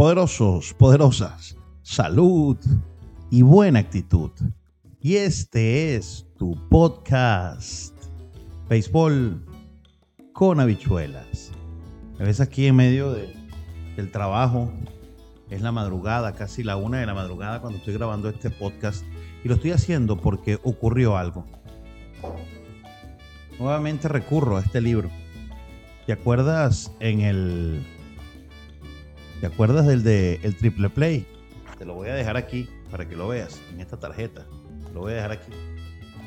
poderosos, poderosas, salud y buena actitud. Y este es tu podcast, Béisbol con habichuelas. Me ves aquí en medio de, del trabajo, es la madrugada, casi la una de la madrugada cuando estoy grabando este podcast. Y lo estoy haciendo porque ocurrió algo. Nuevamente recurro a este libro. ¿Te acuerdas en el... ¿Te acuerdas del de el triple play? Te lo voy a dejar aquí para que lo veas en esta tarjeta. Lo voy a dejar aquí.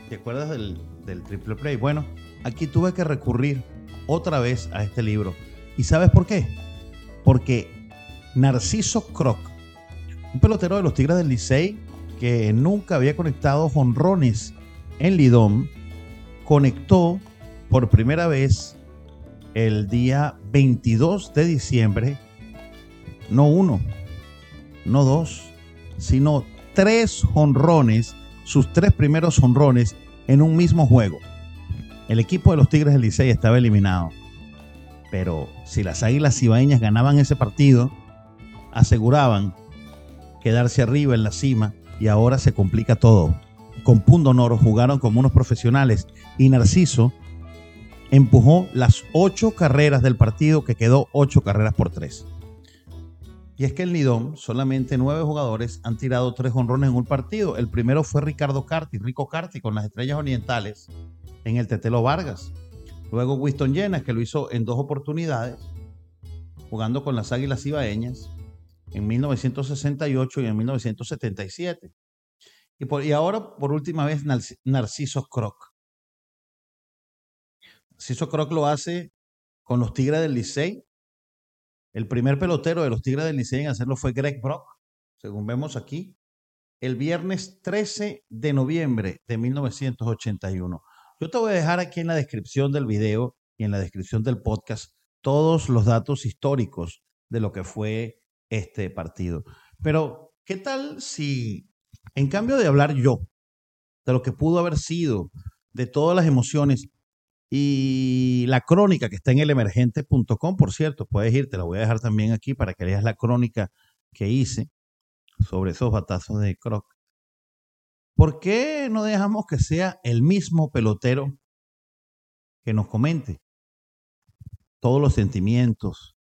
¿Te acuerdas del, del triple play? Bueno, aquí tuve que recurrir otra vez a este libro. ¿Y sabes por qué? Porque Narciso Croc, un pelotero de los Tigres del Licey que nunca había conectado jonrones en Lidón, conectó por primera vez el día 22 de diciembre, no uno, no dos, sino tres jonrones, sus tres primeros jonrones en un mismo juego. El equipo de los Tigres del Licey estaba eliminado. Pero si las Águilas Cibaeñas ganaban ese partido, aseguraban quedarse arriba en la cima y ahora se complica todo. Con Punto Noro jugaron como unos profesionales y Narciso empujó las ocho carreras del partido que quedó ocho carreras por tres. Y es que el Nidón, solamente nueve jugadores han tirado tres honrones en un partido. El primero fue Ricardo Carti, Rico Carti con las Estrellas Orientales en el Tetelo Vargas. Luego Winston Llenas, que lo hizo en dos oportunidades, jugando con las Águilas Ibaeñas en 1968 y en 1977. Y, por, y ahora, por última vez, Narciso Croc. Narciso Croc lo hace con los Tigres del Licey. El primer pelotero de los Tigres del Licey en hacerlo fue Greg Brock, según vemos aquí, el viernes 13 de noviembre de 1981. Yo te voy a dejar aquí en la descripción del video y en la descripción del podcast todos los datos históricos de lo que fue este partido. Pero, ¿qué tal si, en cambio de hablar yo de lo que pudo haber sido, de todas las emociones y la crónica que está en elemergente.com, por cierto, puedes ir, te la voy a dejar también aquí para que leas la crónica que hice sobre esos batazos de Croc. ¿Por qué no dejamos que sea el mismo pelotero que nos comente todos los sentimientos,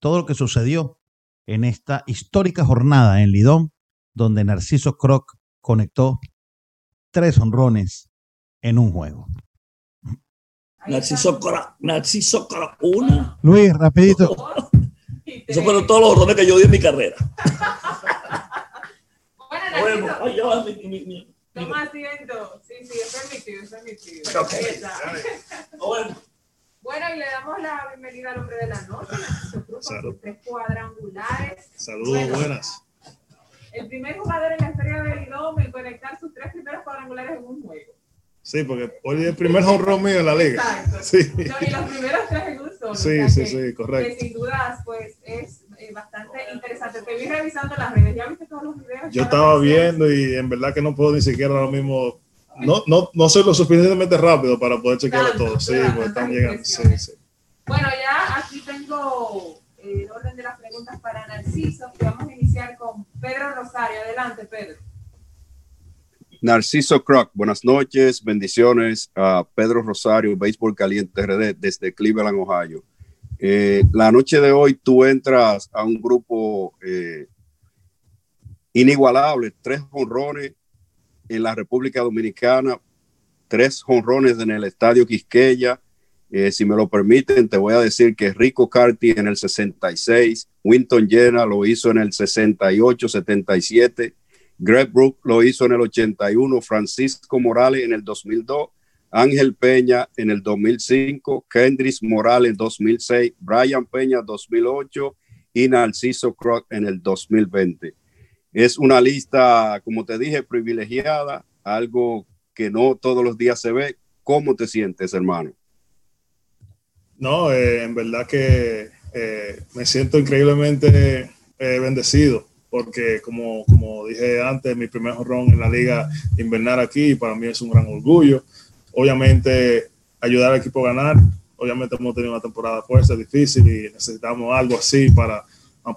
todo lo que sucedió en esta histórica jornada en Lidón, donde Narciso Croc conectó tres honrones en un juego? Narciso Croc, Narciso Croc, una. Luis, rapidito. Esos fueron todos los honrones que yo di en mi carrera. Bueno, ay, yo, mi, mi, mi, Toma asiento. Sí, sí, es permitido, es permitido. Okay. Bueno. bueno, y le damos la bienvenida al hombre de la noche, con sus tres cuadrangulares. Saludos, buenas. El primer jugador en la historia del Lidom en conectar sus tres primeros cuadrangulares en un juego. Sí, porque hoy es el primer home run mío en la liga. Exacto. Sí. y los primeros tres en un solo. Sí, sí, sí, correcto. Que sin dudas, pues es eh, bastante interesante. Te vi revisando las redes, ¿ya viste todos los videos? Yo estaba viendo y en verdad que no puedo ni siquiera ahora mismo. No, no, no soy lo suficientemente rápido para poder chequearlo todo. Sí, pues están llegando. Sí, sí. Bueno, ya aquí tengo eh, el orden de las preguntas para Narciso. Y vamos a iniciar con Pedro Rosario. Adelante, Pedro. Narciso Croc, buenas noches, bendiciones a Pedro Rosario, Béisbol Caliente RD desde Cleveland, Ohio. Eh, la noche de hoy tú entras a un grupo eh, inigualable, tres honrones en la República Dominicana, tres honrones en el Estadio Quisqueya. Eh, si me lo permiten, te voy a decir que Rico Carti en el 66, Winton Jenna lo hizo en el 68, 77, Greg Brook lo hizo en el 81, Francisco Morales en el 2002 Ángel Peña en el 2005, Kendris Morales en 2006, Brian Peña 2008 y Narciso Croc en el 2020. Es una lista, como te dije, privilegiada, algo que no todos los días se ve. ¿Cómo te sientes, hermano? No, eh, en verdad que eh, me siento increíblemente eh, bendecido porque como, como dije antes, mi primer jorrón en la liga invernal aquí para mí es un gran orgullo obviamente ayudar al equipo a ganar. Obviamente hemos tenido una temporada fuerte, difícil y necesitamos algo así para,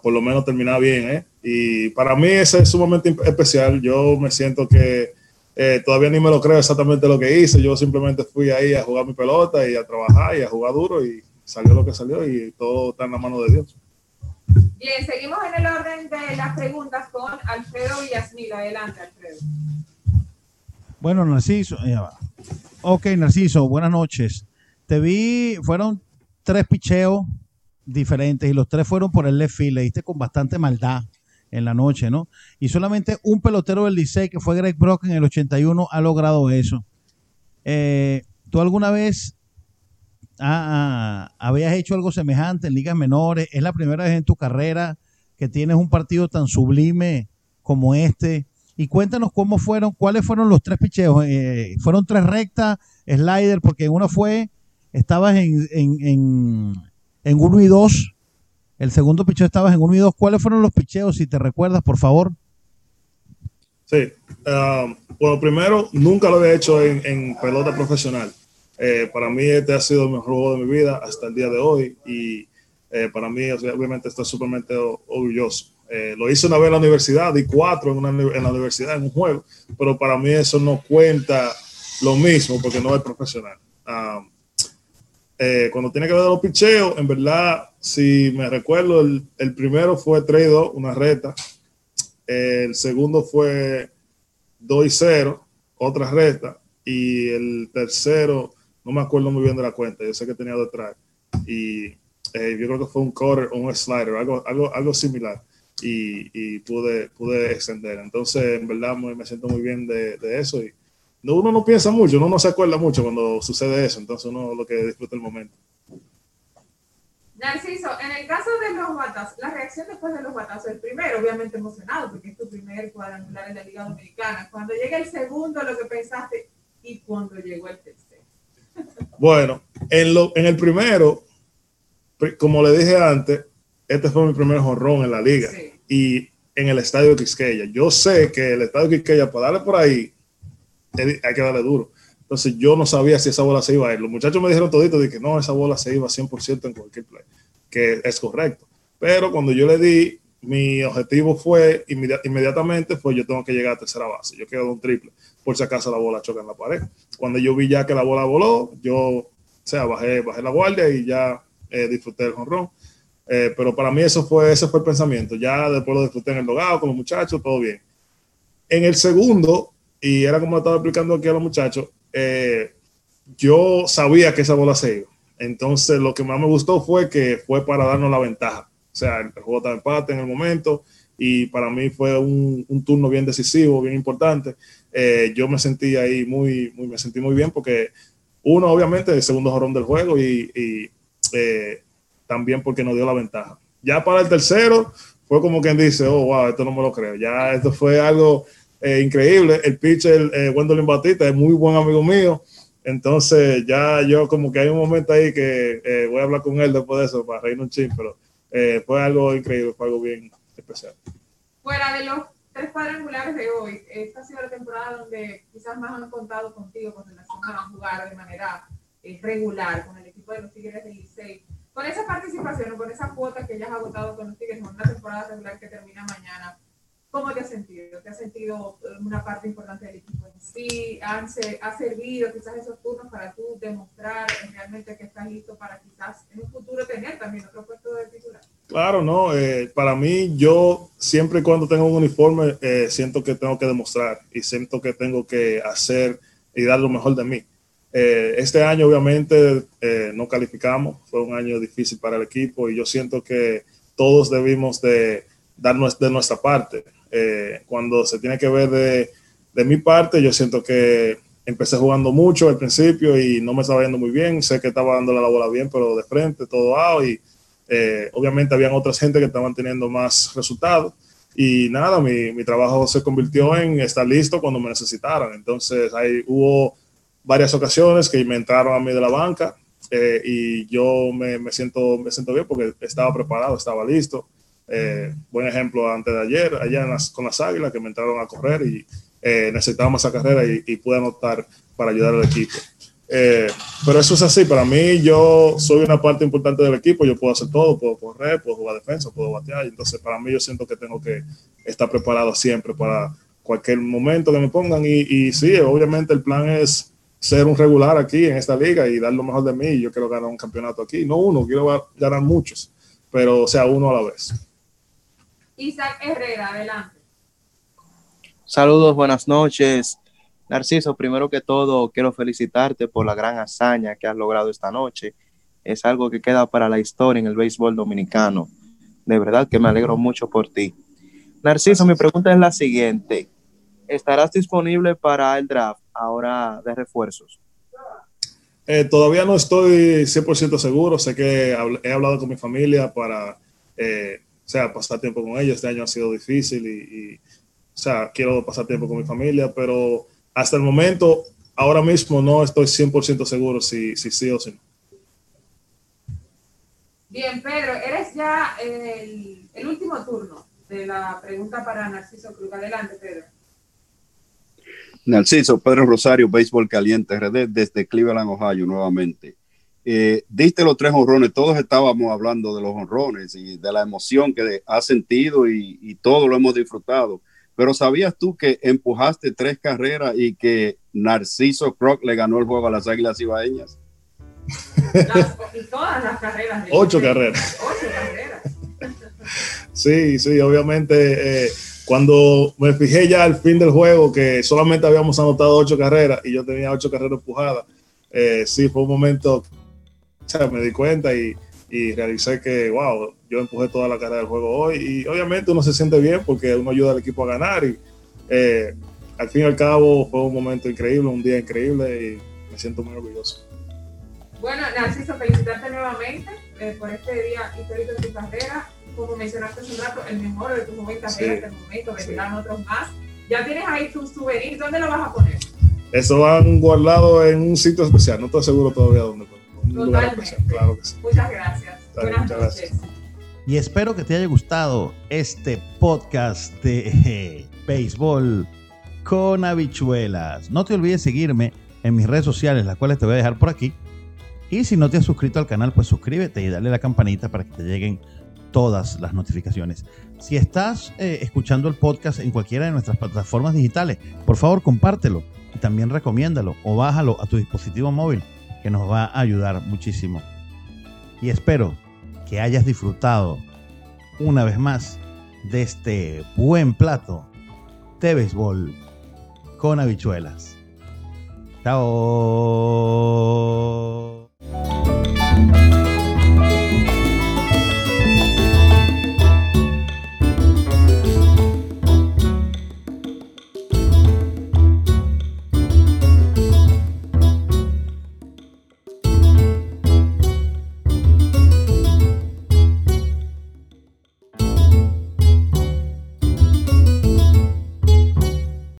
por lo menos terminar bien. ¿eh? Y para mí ese es sumamente especial. Yo me siento que eh, todavía ni me lo creo exactamente lo que hice. Yo simplemente fui ahí a jugar mi pelota y a trabajar y a jugar duro y salió lo que salió y todo está en la mano de Dios. Bien, seguimos en el orden de las preguntas con Alfredo Villasmil. Adelante, Alfredo. Bueno, Narciso. Ok, Narciso, buenas noches. Te vi, fueron tres picheos diferentes y los tres fueron por el left field. Le diste con bastante maldad en la noche, ¿no? Y solamente un pelotero del Licey, que fue Greg Brock en el 81, ha logrado eso. Eh, ¿Tú alguna vez habías hecho algo semejante en ligas menores? ¿Es la primera vez en tu carrera que tienes un partido tan sublime como este? Y cuéntanos cómo fueron, cuáles fueron los tres picheos. Eh, ¿Fueron tres rectas, slider? Porque uno fue, estabas en, en, en, uno y dos. El segundo picheo estabas en uno y dos. ¿Cuáles fueron los picheos, si te recuerdas, por favor? Sí. Um, bueno, primero, nunca lo había hecho en, pelota profesional. Eh, para mí este ha sido el mejor juego de mi vida hasta el día de hoy y eh, para mí obviamente estoy súper orgulloso. Eh, lo hice una vez en la universidad, di cuatro en, en, la universidad en un juego, pero para mí eso no cuenta lo mismo porque no es profesional. Eh, cuando tiene que ver los picheos, en verdad, si me recuerdo, el, el primero fue 3-2, una reta. El segundo fue 2 0, otra reta. Y el tercero, no me acuerdo muy bien de la cuenta, yo sé que tenía detrás. Y eh, yo creo que fue un quarter o un slider, algo, algo, algo similar y, pude, pude extender. Entonces, en verdad, me siento muy bien de, eso. Y uno no piensa mucho, uno no se acuerda mucho cuando sucede eso, entonces uno lo que disfruta el momento. Narciso, en el caso de los batazos, la reacción después de los batazos, el primero, obviamente emocionado, porque es tu primer cuadrangular en la Liga Dominicana. Cuando llega el segundo, lo que pensaste, y cuando llegó el tercero. Bueno, en, lo, en el primero, como le dije antes, este fue mi primer jorrón en la liga y en el estadio de Quisqueya. Yo sé que el estadio de Quisqueya, para darle por ahí, hay que darle duro. Entonces yo no sabía si esa bola se iba a ir. Los muchachos me dijeron todito de que no, esa bola se iba 100% en cualquier play, que es correcto. Pero cuando yo le di, mi objetivo fue inmediatamente, fue yo tengo que llegar a tercera base. Yo quedo un triple, por si acaso la bola choca en la pared. Cuando yo vi ya que la bola voló, yo, o sea, bajé, bajé la guardia y ya eh, disfruté del jonrón. Eh, pero para mí eso fue, ese fue el pensamiento. Ya después lo disfruté en el logado con los muchachos, todo bien. En el segundo, y era como estaba explicando aquí a los muchachos, eh, yo sabía que esa bola se iba. Entonces lo que más me gustó fue que fue para darnos la ventaja. O sea, el juego estaba empate en el momento y para mí fue un, un turno bien decisivo, bien importante. Eh, yo me sentí ahí muy, muy, me sentí muy bien porque uno, obviamente, el segundo jorón del juego y, y también porque nos dio la ventaja. Ya para el tercero fue como quien dice, oh, wow, esto no me lo creo. Ya esto fue algo eh, increíble. El pitcher, eh, Wendolin Batista, es muy buen amigo mío. Entonces ya yo como que hay un momento ahí que eh, voy a hablar con él después de eso para reírnos un ching, pero eh, fue algo increíble, fue algo bien especial. Fuera de los tres cuadrangulares de hoy, esta ha sido la temporada donde quizás más han contado contigo con relación a jugar de manera regular con el equipo de los Tigres del Licey con esa participación o con esa cuota que ya has agotado con los Tigres en una temporada regular que termina mañana, ¿cómo te has sentido? ¿Te has sentido una parte importante del equipo en sí? ¿Han, ¿Ha servido quizás esos turnos para tú demostrar realmente que estás listo para quizás en un futuro tener también otro puesto de titular? Claro, no. Eh, para mí, yo siempre cuando tengo un uniforme eh, siento que tengo que demostrar y siento que tengo que hacer y dar lo mejor de mí. Eh, este año obviamente eh, no calificamos, fue un año difícil para el equipo y yo siento que todos debimos de darnos de nuestra parte. Eh, cuando se tiene que ver de, de, mi parte, yo siento que empecé jugando mucho al principio y no me estaba yendo muy bien, sé que estaba dándole la bola bien, pero de frente, todo out y obviamente habían otras gente que estaban teniendo más resultados. Y nada, mi, mi trabajo se convirtió en estar listo cuando me necesitaran. Entonces ahí hubo varias ocasiones que me entraron a mí de la banca eh, y yo me, me, siento, me siento bien porque estaba preparado, estaba listo. Eh, buen ejemplo antes de ayer, allá con las Águilas, que me entraron a correr y eh, necesitábamos esa carrera y, pude anotar para ayudar al equipo. Eh, pero eso es así, para mí yo soy una parte importante del equipo, yo puedo hacer todo, puedo correr, puedo jugar defensa, puedo batear, entonces para mí yo siento que tengo que estar preparado siempre para cualquier momento que me pongan. Y, y sí, obviamente el plan es ser un regular aquí en esta liga y dar lo mejor de mí, yo quiero ganar un campeonato aquí, no uno, quiero ganar muchos, pero sea uno a la vez. Isaac Herrera, adelante. Saludos, buenas noches. Narciso, primero que todo, quiero felicitarte por la gran hazaña que has logrado esta noche. Es algo que queda para la historia en el béisbol dominicano. De verdad que me alegro mucho por ti. Narciso, mi pregunta es la siguiente. ¿Estarás disponible para el draft ahora de refuerzos? Eh, todavía no estoy 100% seguro. Sé que he hablado con mi familia para eh, o sea, pasar tiempo con ellos. Este año ha sido difícil y, o sea, quiero pasar tiempo con mi familia, pero hasta el momento, ahora mismo no estoy 100% seguro si, si sí o si no. Bien, Pedro, eres ya el, el último turno de la pregunta para Narciso Cruz. Adelante, Pedro. Narciso, Pedro Rosario, Béisbol Caliente RD, desde Cleveland, Ohio, nuevamente. Eh, diste los tres honrones, todos estábamos hablando de los honrones y de la emoción que has sentido y, y todo lo hemos disfrutado. Pero ¿sabías tú que empujaste tres carreras y que Narciso Croc le ganó el juego a las Águilas Ibaeñas? todas las carreras. Ocho carreras. Ocho carreras. sí, sí, obviamente. Eh, cuando me fijé ya al fin del juego que solamente habíamos anotado ocho carreras y yo tenía ocho carreras empujadas, eh, sí, fue un momento, o sea, me di cuenta y, y realicé que, wow, yo empujé toda la carrera del juego hoy y obviamente uno se siente bien porque uno ayuda al equipo a ganar y eh, al fin y al cabo fue un momento increíble, un día increíble y me siento muy orgulloso. Bueno, Narciso, felicitarte nuevamente eh, por este día histórico de tu carrera. Como mencionaste hace un rato, el mejor de tus momentos sí, hasta el momento, vendrán sí. otros más. Ya tienes ahí tus souvenirs, ¿dónde lo vas a poner? Eso van guardado en un sitio especial, no estoy seguro todavía dónde. Claro que sí. Muchas gracias. Buenas muchas noches. Gracias. Y espero que te haya gustado este podcast de béisbol con habichuelas. No te olvides seguirme en mis redes sociales, las cuales te voy a dejar por aquí. Y si no te has suscrito al canal, pues suscríbete y dale la campanita para que te lleguen todas las notificaciones. Si estás eh, escuchando el podcast en cualquiera de nuestras plataformas digitales, por favor compártelo y también recomiéndalo o bájalo a tu dispositivo móvil, que nos va a ayudar muchísimo. Y espero que hayas disfrutado una vez más de este buen plato de béisbol con habichuelas. Chao.